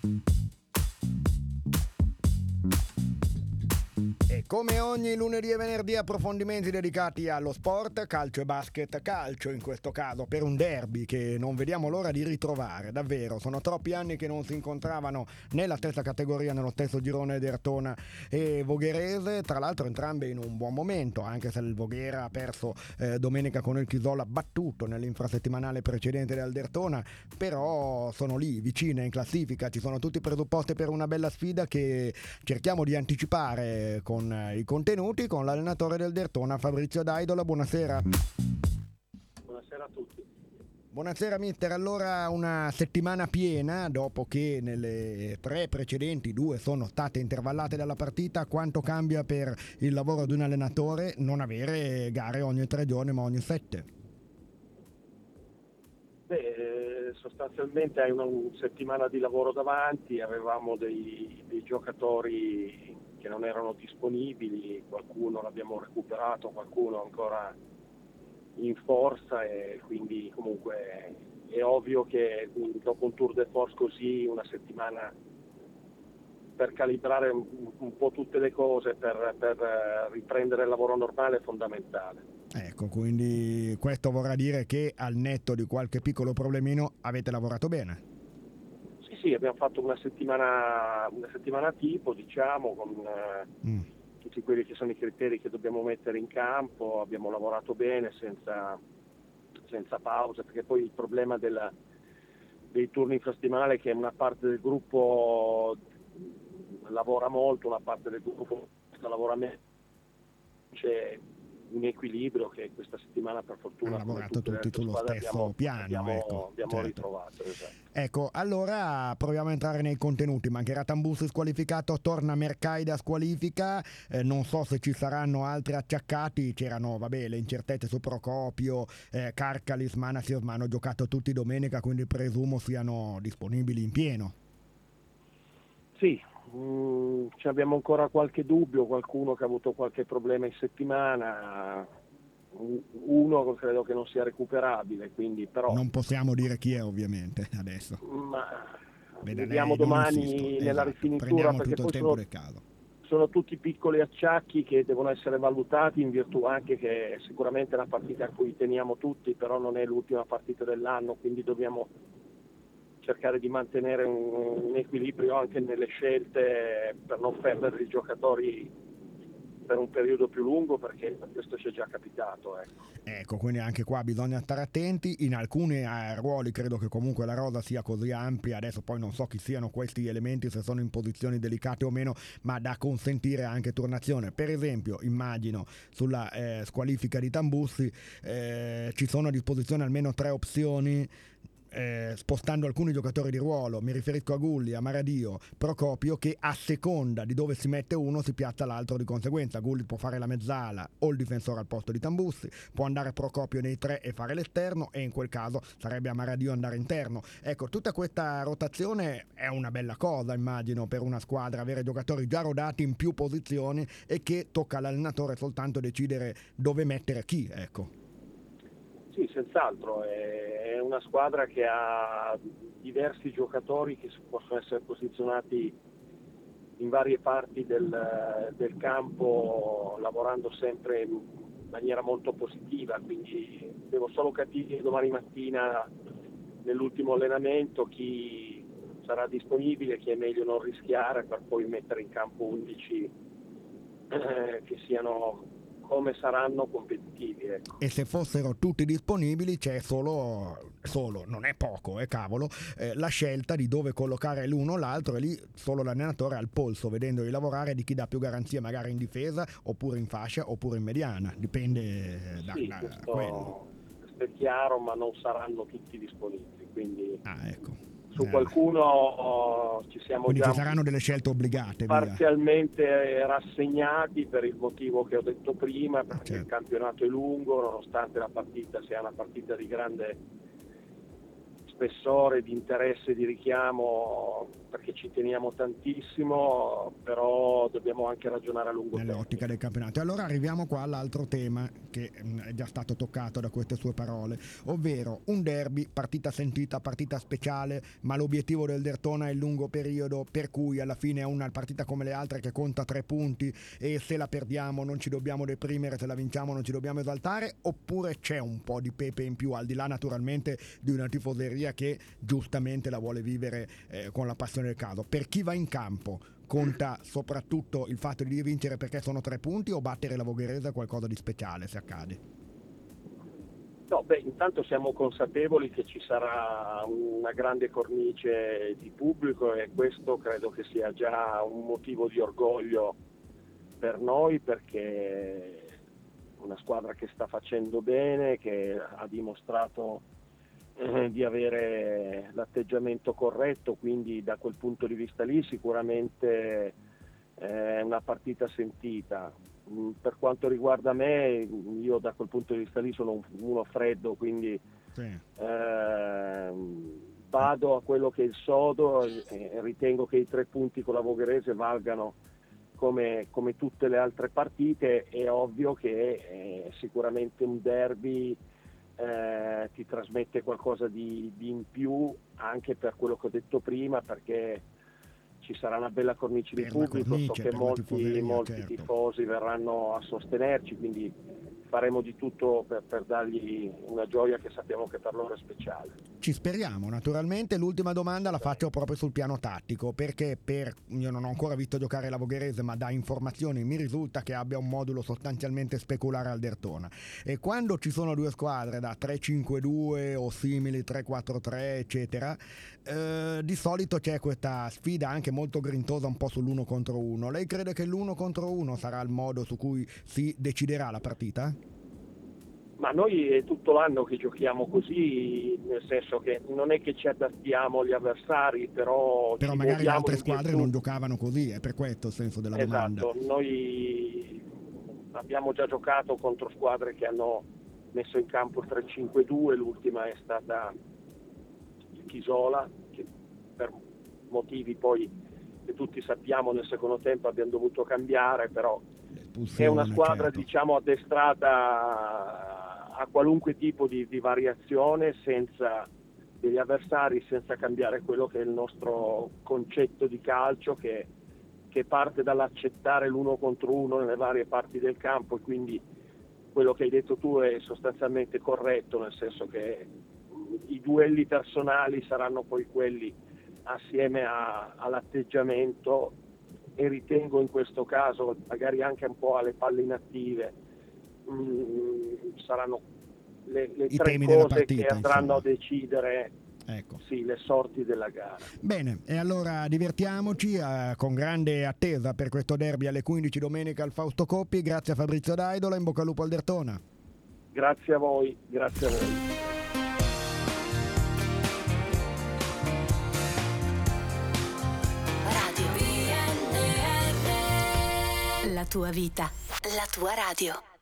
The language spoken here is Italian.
Thank you Come ogni lunedì e venerdì approfondimenti dedicati allo sport, calcio e basket, calcio in questo caso, per un derby che non vediamo l'ora di ritrovare, davvero, sono troppi anni che non si incontravano nella stessa categoria, nello stesso girone Dertona e Vogherese, tra l'altro entrambi in un buon momento, anche se il Voghera ha perso eh, domenica con il Chisola battuto nell'infrasettimanale precedente del Dertona, però sono lì, vicine in classifica, ci sono tutti i presupposti per una bella sfida che cerchiamo di anticipare con i contenuti con l'allenatore del Dertona Fabrizio Daidola. Buonasera. Buonasera a tutti. Buonasera mister, allora una settimana piena dopo che nelle tre precedenti due sono state intervallate dalla partita, quanto cambia per il lavoro di un allenatore non avere gare ogni tre giorni ma ogni sette? Beh, sostanzialmente hai una, una settimana di lavoro davanti, avevamo dei, dei giocatori che non erano disponibili, qualcuno l'abbiamo recuperato, qualcuno ancora in forza e quindi comunque è ovvio che dopo un tour de force così una settimana per calibrare un, po' tutte le cose, per, per riprendere il lavoro normale è fondamentale. Ecco, quindi questo vorrà dire che al netto di qualche piccolo problemino avete lavorato bene sì, abbiamo fatto una settimana, una settimana tipo, diciamo, con eh, mm. tutti quelli che sono i criteri che dobbiamo mettere in campo, abbiamo lavorato bene senza, senza pause, perché poi il problema della, dei turni infrasettimanali è che una parte del gruppo lavora molto, una parte del gruppo lavora meno. C'è un equilibrio che questa settimana per fortuna ha lavorato tutti sullo stesso abbiamo, piano abbiamo, ecco, abbiamo certo. ritrovato esatto. ecco allora proviamo a entrare nei contenuti mancherà Tambussi squalificato torna Mercaida squalifica eh, non so se ci saranno altri acciaccati c'erano vabbè le incertezze su Procopio eh, Carcalis Manasios ma hanno giocato tutti domenica quindi presumo siano disponibili in pieno sì, Mm, abbiamo ancora qualche dubbio, qualcuno che ha avuto qualche problema in settimana, uno credo che non sia recuperabile, quindi però... Non possiamo dire chi è ovviamente adesso. Ma Bene, vediamo domani nella esatto. rifinitura perché poi sono, sono, tutti piccoli acciacchi che devono essere valutati in virtù anche che sicuramente è una partita a cui teniamo tutti, però non è l'ultima partita dell'anno, quindi dobbiamo cercare di mantenere un, un, equilibrio anche nelle scelte per non perdere i giocatori per un periodo più lungo perché questo ci è già capitato. Ecco. ecco, quindi anche qua bisogna stare attenti, in alcuni eh, ruoli credo che comunque la rosa sia così ampia, adesso poi non so chi siano questi elementi, se sono in posizioni delicate o meno, ma da consentire anche turnazione. Per esempio, immagino sulla eh, squalifica di Tambussi eh, ci sono a disposizione almeno tre opzioni eh, spostando alcuni giocatori di ruolo, mi riferisco a Gulli, a Maradio, Procopio, che a seconda di dove si mette uno si piazza l'altro di conseguenza. Gulli può fare la mezzala o il difensore al posto di Tambussi, può andare Procopio nei tre e fare l'esterno e in quel caso sarebbe a Maradio andare interno. Ecco, tutta questa rotazione è una bella cosa, immagino, per una squadra, avere giocatori già rodati in più posizioni e che tocca all'allenatore soltanto decidere dove mettere chi, ecco. Sì, senz'altro, è una squadra che ha diversi giocatori che possono essere posizionati in varie parti del, del campo lavorando sempre in maniera molto positiva, quindi devo solo capire domani mattina nell'ultimo allenamento chi sarà disponibile, chi è meglio non rischiare per poi mettere in campo 11 eh, che siano come saranno competitivi. Ecco. E se fossero tutti disponibili c'è solo, solo non è poco, eh, cavolo, eh, la scelta di dove collocare l'uno o l'altro e lì solo l'allenatore ha il polso, vedendoli lavorare di chi dà più garanzie magari in difesa oppure in fascia oppure in mediana, dipende da, sì, da questo, quello. Questo è chiaro, ma non saranno tutti disponibili. Quindi... Ah, ecco su eh. qualcuno ci siamo Quindi già ci saranno delle scelte obbligate parzialmente via. rassegnati per il motivo che ho detto prima perché certo. il campionato è lungo nonostante la partita sia una partita di grande spessore, di interesse, di richiamo perché ci teniamo tantissimo, però dobbiamo anche ragionare a lungo. Nell'ottica del campionato. Allora arriviamo qua all'altro tema che mm, è già stato toccato da queste sue parole, ovvero un derby, partita sentita, partita speciale, ma l'obiettivo del Dertona è il lungo periodo, per cui alla fine è una partita come le altre che conta tre punti e se la perdiamo non ci dobbiamo deprimere, se la vinciamo non ci dobbiamo esaltare, oppure c'è un po' di pepe in più, al di là naturalmente di una tifoseria che giustamente la vuole vivere eh, con la passione del caso. Per chi va in campo conta soprattutto il fatto di vincere perché sono tre punti o battere la Vogherese è qualcosa di speciale se accade? No, beh, intanto siamo consapevoli che ci sarà una grande cornice di pubblico e questo credo che sia già un motivo di orgoglio per noi perché una squadra che sta facendo bene, che ha dimostrato eh, di avere l'atteggiamento corretto, quindi da quel punto di vista lì sicuramente è una partita sentita. Mm, per quanto riguarda me, io da quel punto di vista lì sono uno freddo, quindi sì. eh, vado a quello che è il sodo e ritengo che i tre punti con la Vogherese valgano come, come tutte le altre partite. È ovvio che è sicuramente un derby eh, ti trasmette qualcosa di, di, in più anche per quello che ho detto prima perché ci sarà una bella cornice di pubblico, cornice, so che molti, molti certo. tifosi verranno a sostenerci, quindi faremo di tutto per, per, dargli una gioia che sappiamo che per loro è speciale. Ci speriamo, naturalmente. L'ultima domanda la faccio proprio sul piano tattico, perché per, io non ho ancora visto giocare la Vogherese, ma da informazioni mi risulta che abbia un modulo sostanzialmente speculare al Dertona. E quando ci sono due squadre da 3-5-2 o simili 3-4-3, eccetera, eh, di solito c'è questa sfida anche molto grintosa un po' sull'uno contro uno. Lei crede che l'uno contro uno sarà il modo su cui si deciderà la partita? Ma noi è tutto l'anno che giochiamo così, nel senso che non è che ci adattiamo agli avversari, però... Però magari le altre squadre non giocavano così, è per questo il senso della esatto. domanda. Noi abbiamo già giocato contro squadre che hanno messo in campo il 3-5-2, l'ultima è stata il Chisola, che per motivi poi che tutti sappiamo nel secondo tempo abbiamo dovuto cambiare, però è una squadra certo. diciamo addestrata a qualunque tipo di, di variazione senza degli avversari senza cambiare quello che è il nostro concetto di calcio che, che, parte dall'accettare l'uno contro uno nelle varie parti del campo e quindi quello che hai detto tu è sostanzialmente corretto, nel senso che i duelli personali saranno poi quelli assieme a, all'atteggiamento e ritengo in questo caso magari anche un po' alle palle inattive mh, mm, saranno le, le tre cose partita, che andranno insomma. a decidere Ecco. Sì, le sorti della gara. Bene, e allora divertiamoci eh, con grande attesa per questo derby alle 15 domenica al Fausto Coppi. Grazie a Fabrizio Daidola, in bocca al lupo al Dertona. Grazie a voi, grazie a voi. La tua vita, la tua radio.